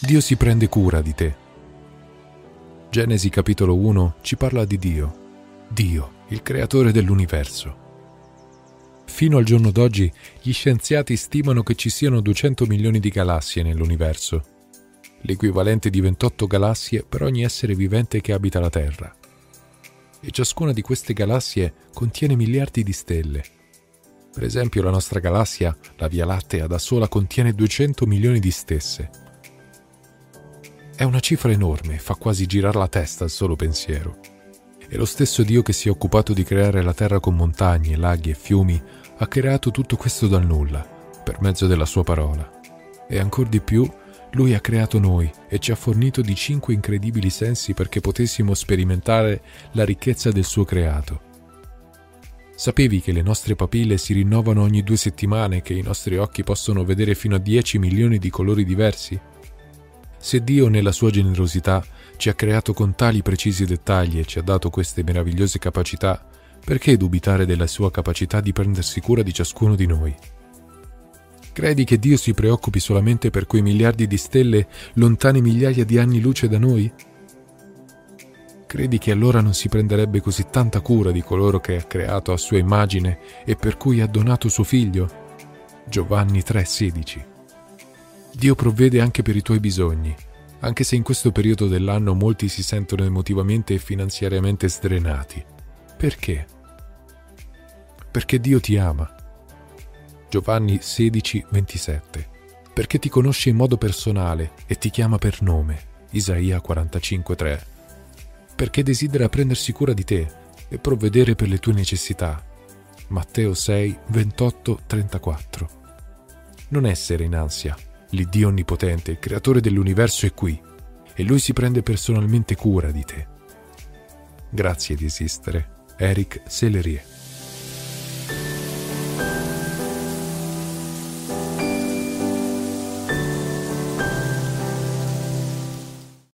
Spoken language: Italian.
Dio si prende cura di te. Genesi capitolo 1 ci parla di Dio, Dio, il creatore dell'universo. Fino al giorno d'oggi gli scienziati stimano che ci siano 200 milioni di galassie nell'universo, l'equivalente di 28 galassie per ogni essere vivente che abita la Terra. E ciascuna di queste galassie contiene miliardi di stelle. Per esempio la nostra galassia, la Via Lattea, da sola contiene 200 milioni di stesse. È una cifra enorme, fa quasi girare la testa al solo pensiero. E lo stesso Dio che si è occupato di creare la terra con montagne, laghi e fiumi ha creato tutto questo dal nulla, per mezzo della sua parola. E ancora di più, Lui ha creato noi e ci ha fornito di cinque incredibili sensi perché potessimo sperimentare la ricchezza del suo creato. Sapevi che le nostre papille si rinnovano ogni due settimane e che i nostri occhi possono vedere fino a 10 milioni di colori diversi? Se Dio nella sua generosità ci ha creato con tali precisi dettagli e ci ha dato queste meravigliose capacità, perché dubitare della sua capacità di prendersi cura di ciascuno di noi? Credi che Dio si preoccupi solamente per quei miliardi di stelle lontane migliaia di anni luce da noi? Credi che allora non si prenderebbe così tanta cura di coloro che ha creato a sua immagine e per cui ha donato suo figlio? Giovanni 3:16 Dio provvede anche per i tuoi bisogni, anche se in questo periodo dell'anno molti si sentono emotivamente e finanziariamente sdrenati. Perché? Perché Dio ti ama. Giovanni 16, 27. Perché ti conosce in modo personale e ti chiama per nome. Isaia 45, 3. Perché desidera prendersi cura di te e provvedere per le tue necessità. Matteo 6, 28, 34. Non essere in ansia, L'Iddio Onnipotente, creatore dell'universo, è qui e Lui si prende personalmente cura di te. Grazie di esistere. Eric Sellerie